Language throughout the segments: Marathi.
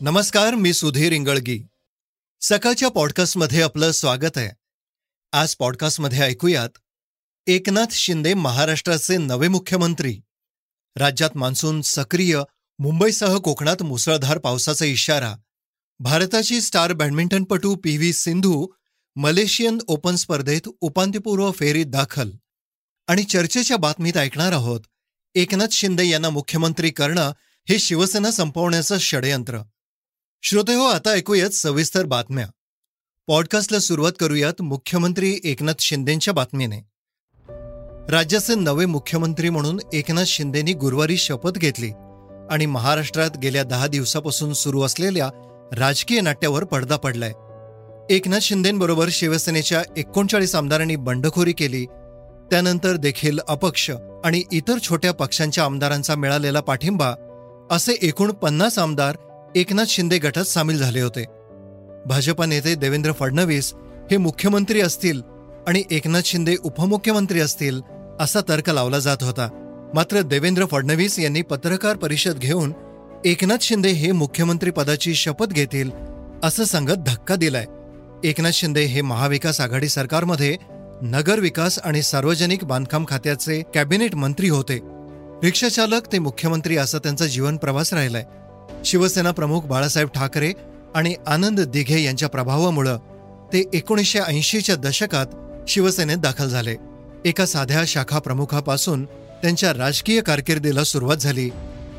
नमस्कार मी सुधीर इंगळगी. सकाळच्या पॉडकास्टमध्ये आपलं स्वागत आहे. आज पॉडकास्टमध्ये ऐकूयात एकनाथ शिंदे महाराष्ट्राचे नवे मुख्यमंत्री. राज्यात मान्सून सक्रिय मुंबईसह कोकणात मुसळधार पावसाचा इशारा. भारताची स्टार बॅडमिंटनपटू P V Sindhu Malaysian Open स्पर्धेत उपांत्यपूर्व फेरीत दाखल. आणि चर्चेच्या बातमीत ऐकणार आहोत एकनाथ शिंदे यांना मुख्यमंत्री करणं हे शिवसेना संपवण्याचं षडयंत्र. श्रोते हो आता ऐकूयात सविस्तर बातम्या. पॉडकास्टला सुरुवात करूयात मुख्यमंत्री एकनाथ शिंदेंच्या बातमीने. राज्याचे नवे मुख्यमंत्री म्हणून एकनाथ शिंदेंनी गुरुवारी शपथ घेतली आणि महाराष्ट्रात गेल्या दहा दिवसापासून सुरू असलेल्या राजकीय नाट्यावर पडदा पडलाय. एकनाथ शिंदेंबरोबर शिवसेनेच्या एकोणचाळीस आमदारांनी बंडखोरी केली. त्यानंतर देखील अपक्ष आणि इतर छोट्या पक्षांच्या आमदारांचा मिळालेला पाठिंबा असे एकूण पन्नास आमदार एकनाथ शिंदे गटात सामील झाले होते. भाजपा नेते देवेंद्र फडणवीस हे मुख्यमंत्री असतील आणि एकनाथ शिंदे उपमुख्यमंत्री असतील असा तर्क लावला जात होता. मात्र देवेंद्र फडणवीस यांनी पत्रकार परिषद घेऊन एकनाथ शिंदे हे मुख्यमंत्री पदाची शपथ घेतील असं सांगत धक्का दिलाय. एकनाथ शिंदे हे महाविकास आघाडी सरकारमध्ये नगर विकास आणि सार्वजनिक बांधकाम खात्याचे कॅबिनेट मंत्री होते. रिक्षाचालक ते मुख्यमंत्री असा त्यांचा जीवन प्रवास राहिलाय. शिवसेना प्रमुख बाळासाहेब ठाकरे आणि आनंद दिघे यांच्या प्रभावामुळं ते एकोणीसशे ऐंशीच्या दशकात शिवसेनेत दाखल झाले. एका साध्या शाखा प्रमुखापासून त्यांच्या राजकीय कारकिर्दीला सुरुवात झाली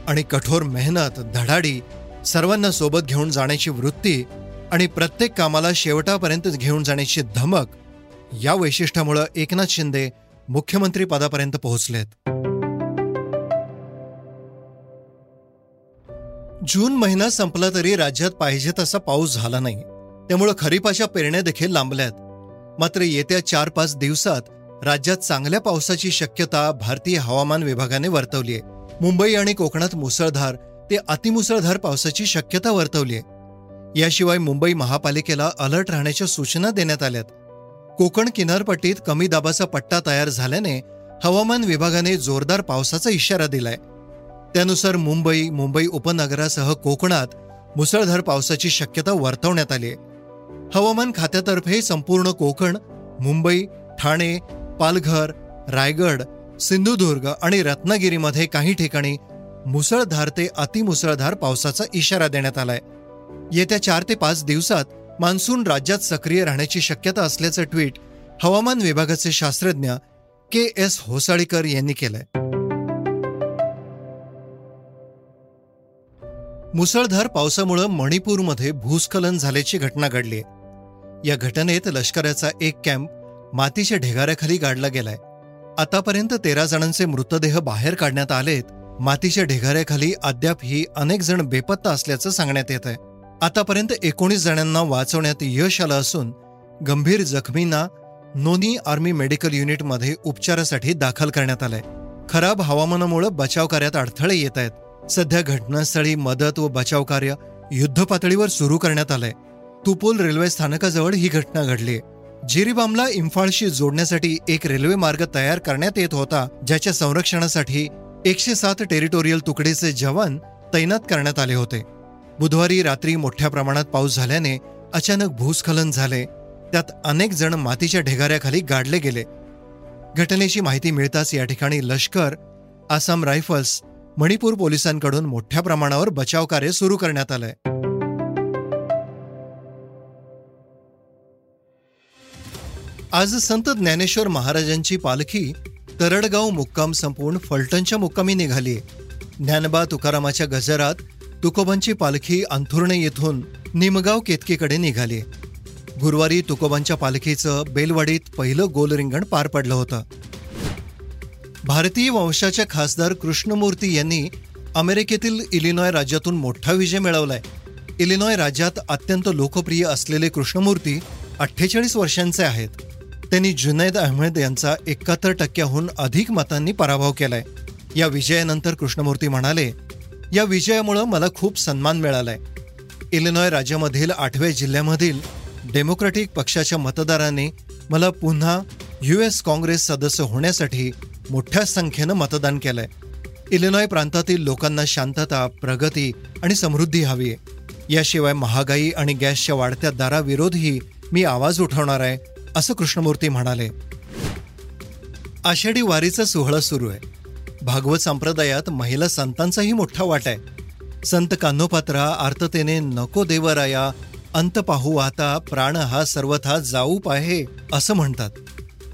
आणि कठोर मेहनत धडाडी सर्वांना सोबत घेऊन जाण्याची वृत्ती आणि प्रत्येक कामाला शेवटापर्यंत घेऊन जाण्याची धमक या वैशिष्ट्यामुळं एकनाथ शिंदे मुख्यमंत्री पदापर्यंत पोहोचलेत. जून महिना संपला तरी राज्यात पाहिजे तसा पाऊस झाला नाही. त्यामुळे खरीपाच्या पेरण्या देखील लांबल्यात. मात्र येत्या चार पाच दिवसात राज्यात चांगल्या पावसाची शक्यता भारतीय हवामान विभागाने वर्तवली आहे. मुंबई आणि कोकणात मुसळधार ते अतिमुसळधार पावसाची शक्यता वर्तवली आहे. याशिवाय मुंबई महापालिकेला अलर्ट राहण्याच्या सूचना देण्यात आल्यात. कोकण किनारपट्टीत कमी दाबाचा पट्टा तयार झाल्याने हवामान विभागाने जोरदार पावसाचा इशारा दिलाय. त्यानुसार मुंबई मुंबई उपनगरासह कोकणात मुसळधार पावसाची शक्यता वर्तवण्यात आली आहे. हवामान खात्यातर्फे संपूर्ण कोकण मुंबई ठाणे पालघर रायगड सिंधुदुर्ग आणि रत्नागिरीमध्ये काही ठिकाणी मुसळधार ते अतिमुसळधार पावसाचा इशारा देण्यात आलाय. येत्या चार ते पाच दिवसात मान्सून राज्यात सक्रिय राहण्याची शक्यता असल्याचं ट्विट हवामान विभागाचे शास्त्रज्ञ के एस होसाळीकर यांनी केलंय. मुसळधार पावसामुळे मणिपूरमध्ये भूस्खलन झाल्याची घटना घडली या घटनेत लष्कराचा एक कॅम्प मातीच्या ढिगाऱ्याखाली गाडला गेलाय. आतापर्यंत तेरा जणांचे मृतदेह बाहेर काढण्यात आलेत मातीच्या ढिगाऱ्याखाली अद्यापही अनेक जण बेपत्ता असल्याचं सांगण्यात येत आहे आतापर्यंत एकोणीस जणांना वाचवण्यात यश आलं असून गंभीर जखमींना नोनी आर्मी मेडिकल युनिटमध्ये उपचारासाठी दाखल करण्यात आलंय. खराब हवामानामुळे बचाव कार्यात अडथळे येत आहेत. सध्या घटनास्थळी मदत व बचाव कार्य युद्धपातळीवर सुरू करण्यात आलंय. तुपोल रेल्वे स्थानकाजवळ ही घटना घडली. जिरीबामला इम्फाळशी जोडण्यासाठी एक रेल्वे मार्ग तयार करण्यात येत होता ज्याच्या संरक्षणासाठी एकशे सात टेरिटोरियल तुकडीचे जवान तैनात करण्यात आले होते. बुधवारी रात्री मोठ्या प्रमाणात पाऊस झाल्याने अचानक भूस्खलन झाले. त्यात अनेक जण मातीच्या ढेगाऱ्याखाली गाडले गेले. घटनेची माहिती मिळताच या ठिकाणी लष्कर आसाम रायफल्स मणिपूर पोलिसांकडून मोठ्या प्रमाणावर बचाव कार्य सुरू करण्यात आलंय. आज संत ज्ञानेश्वर महाराजांची पालखी तरडगाव मुक्काम संपवून फलटणच्या मुक्कामी निघाली. ज्ञानबा तुकारामाच्या गजरात तुकोबांची पालखी अंथुर्णे येथून निमगाव केतकीकडे निघाली. गुरुवारी तुकोबांच्या पालखीचं बेलवाडीत पहिलं गोलरिंगण पार पडलं होतं. भारतीय वंशाच्या खासदार कृष्णमूर्ती यांनी अमेरिकेतील इलिनॉय राज्यातून मोठा विजय मिळवलाय. इलिनॉय राज्यात अत्यंत लोकप्रिय असलेले कृष्णमूर्ती अठ्ठेचाळीस वर्षांचे आहेत. त्यांनी जुनैद अहमद यांचा एकाहत्तर टक्क्याहून अधिक मतांनी पराभव केलाय. या विजयानंतर कृष्णमूर्ती म्हणाले या विजयामुळं मला खूप सन्मान मिळालाय. इलिनॉय राज्यामधील आठव्या जिल्ह्यामधील डेमोक्रॅटिक पक्षाच्या मतदारांनी मला पुन्हा यू एस काँग्रेस सदस्य होण्यासाठी मोठ्या संख्येनं मतदान केलंय. इलिनॉय प्रांतातील लोकांना शांतता प्रगती आणि समृद्धी हवी आहे. याशिवाय महागाई आणि गॅसच्या वाढत्या दराविरोधही मी आवाज उठवणार आहे असं कृष्णमूर्ती म्हणाले. आषाढी वारीचा सोहळा सुरू आहे. भागवत संप्रदायात महिला संतांचाही मोठा वाट आहे. संत कान्होपात्रा आर्ततेने नको देवराया अंत पाहू आता प्राण हा सर्वथा जाऊ पाहे असं म्हणतात.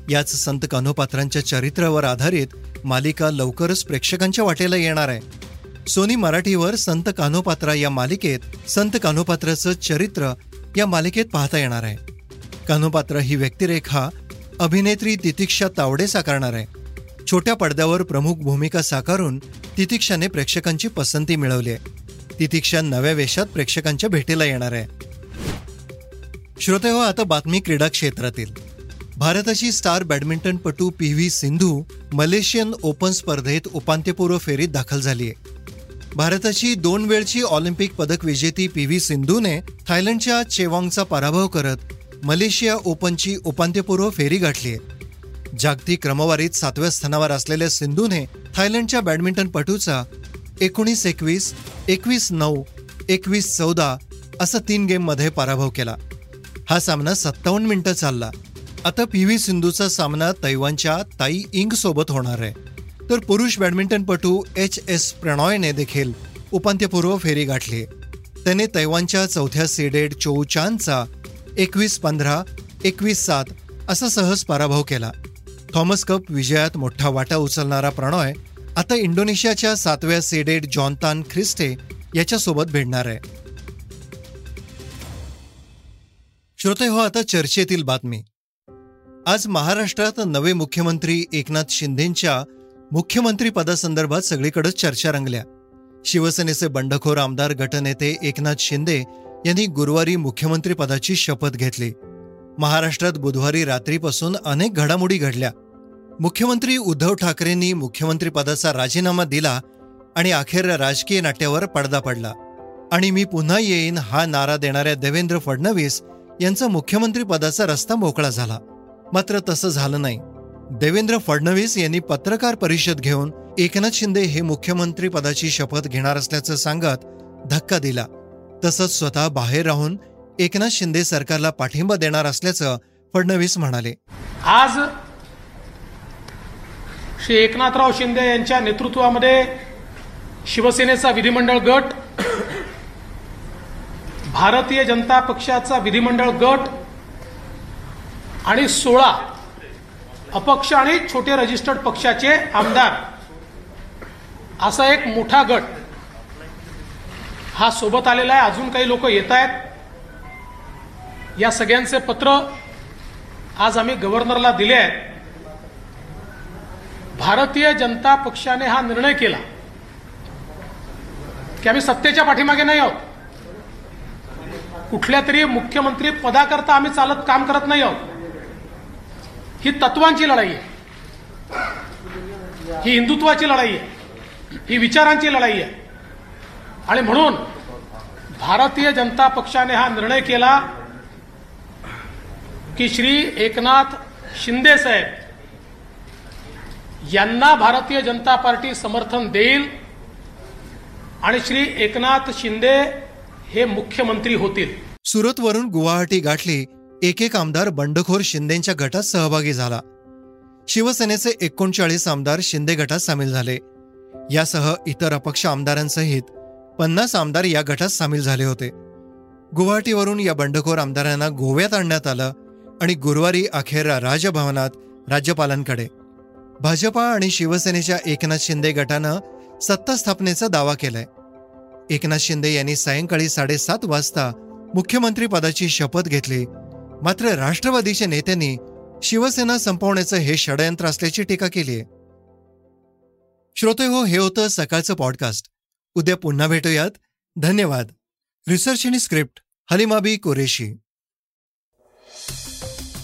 याच संत कान्होपात्रांच्या चरित्रावर आधारित मालिका लवकरच प्रेक्षकांच्या वाटेला येणार आहे. सोनी मराठीवर संत कान्होपात्रा या मालिकेत संत कान्होपात्राचं चरित्र या मालिकेत पाहता येणार आहे. कान्होपात्र ही व्यक्तिरेखा अभिनेत्री तितिक्षा तावडे साकारणार आहे. छोट्या पडद्यावर प्रमुख भूमिका साकारून तितिक्षाने प्रेक्षकांची पसंती मिळवली आहे. तितिक्षा नव्या वेशात प्रेक्षकांच्या भेटीला येणार आहे. श्रोते हो आता बातमी क्रीडा क्षेत्रातील. भारताची स्टार बॅडमिंटनपटू P V Sindhu Malaysian Open स्पर्धेत उपांत्यपूर्व फेरीत दाखल झाली आहे भारताची दोन वेळची ऑलिम्पिक पदक विजेती पी व्ही सिंधूने थायलंडच्या चेवांगचा पराभव करत मलेशिया ओपनची उपांत्यपूर्व फेरी गाठली आहे जागतिक क्रमवारीत सातव्या स्थानावर असलेल्या सिंधूने थायलंडच्या बॅडमिंटनपटूचा एकोणीस एकवीस एकवीस नऊ एकवीस चौदा असा तीन गेममध्ये पराभव केला. हा सामना सत्तावन्न मिनिटं चालला. आता पी व्ही सिंधूचा सामना तैवानच्या ताई इंग सोबत होणार आहे. तर पुरुष बॅडमिंटनपटू एच एस प्रणॉयने देखील उपांत्यपूर्व फेरी गाठली. त्याने तैवानच्या चौथ्या सीडेड चोऊ चानचा एकवीस पंधरा एकवीस सात असा सहज पराभव केला. थॉमस कप विजयात मोठा वाटा उचलणारा प्रणॉय आता इंडोनेशियाच्या सातव्या सीडेड जॉनतान ख्रिस्टे याच्यासोबत भिडणार आहे. श्रोते हो आता चर्चेतील बातमी. आज महाराष्ट्रात नवे मुख्यमंत्री एकनाथ शिंदेंच्या मुख्यमंत्री पदासंदर्भात सगळीकडे चर्चा रंगल्या. शिवसेनेचे बंडखोर आमदार गटनेते एकनाथ शिंदे यांनी गुरुवारी मुख्यमंत्री पदाची शपथ घेतली. महाराष्ट्रात बुधवारी रात्रीपासून अनेक घडामोडी घडल्या. मुख्यमंत्री उद्धव ठाकरेंनी मुख्यमंत्रीपदाचा राजीनामा दिला आणि अखेर राजकीय नाट्यावर पडदा पडला. आणि मी पुन्हा येईन हा नारा देणाऱ्या देवेंद्र फडणवीस यांचा मुख्यमंत्रीपदाचा रस्ता मोकळा झाला. मात्र तसं झालं नाही. देवेंद्र फडणवीस यांनी पत्रकार परिषद घेऊन एकनाथ शिंदे हे मुख्यमंत्री पदाची शपथ घेणार असल्याचं सांगत धक्का दिला. तसंच स्वतः बाहेर राहून एकनाथ शिंदे सरकारला पाठिंबा देणार असल्याचं फडणवीस म्हणाले. आज श्री एकनाथराव शिंदे यांच्या नेतृत्वामध्ये शिवसेनेचा विधिमंडळ गट भारतीय जनता पक्षाचा विधिमंडळ गट आणि सोळा अपक्ष आणि छोटे रजिस्टर्ड पक्षाचे आमदार. असा एक मोठा गट हा सोबत आलेला आहे. अजून काही लोक येत आहेत. या सगळ्यांचे पत्र आज आम्ही गव्हर्नरला दिले आहेत. भारतीय जनता पक्षाने हा निर्णय केला. की आम्ही सत्तेच्या पाठीमागे नाही आहोत. कुठल्या तरी मुख्यमंत्री पदाकरता आम्ही चालत काम करत नाही आहोत. ही तत्वांची लढाई आहे. ही हिंदुत्वाची लढाई आहे. ही विचारांची लढाई आहे. आणि म्हणून भारतीय जनता पक्षाने हा निर्णय केला की श्री एकनाथ शिंदे साहेब यांना भारतीय जनता पार्टी समर्थन देईल आणि श्री एकनाथ शिंदे हे मुख्यमंत्री होतील. सुरतवरून गुवाहाटी गाठली एक एक आमदार बंडखोर शिंदेच्या गटात सहभागी झाला. शिवसेनेचे एकोणचाळीस आमदार शिंदे गटात सामील झाले. यासह इतर अपक्ष आमदारांसहित पन्नास आमदार या गटात सामील झाले होते. गुवाहाटीवरून या बंडखोर आमदारांना गोव्यात आणण्यात आलं आणि गुरुवारी अखेर राजभवनात राज्यपालांकडे. भाजपा आणि शिवसेनेच्या एकनाथ शिंदे गटानं सत्ता स्थापनेचा दावा केलाय. एकनाथ शिंदे यांनी सायंकाळी साडेसात वाजता मुख्यमंत्री पदाची शपथ घेतली मात्र राष्ट्रवादीच्या नेत्यांनी शिवसेना संपवण्याचं हे षडयंत्र असल्याची टीका केली आहे. श्रोते हो हे होतं सकाळचं पॉडकास्ट उद्या पुन्हा भेटूयात. धन्यवाद. रिसर्च आणि स्क्रिप्ट हलिमाबी कुरेशी.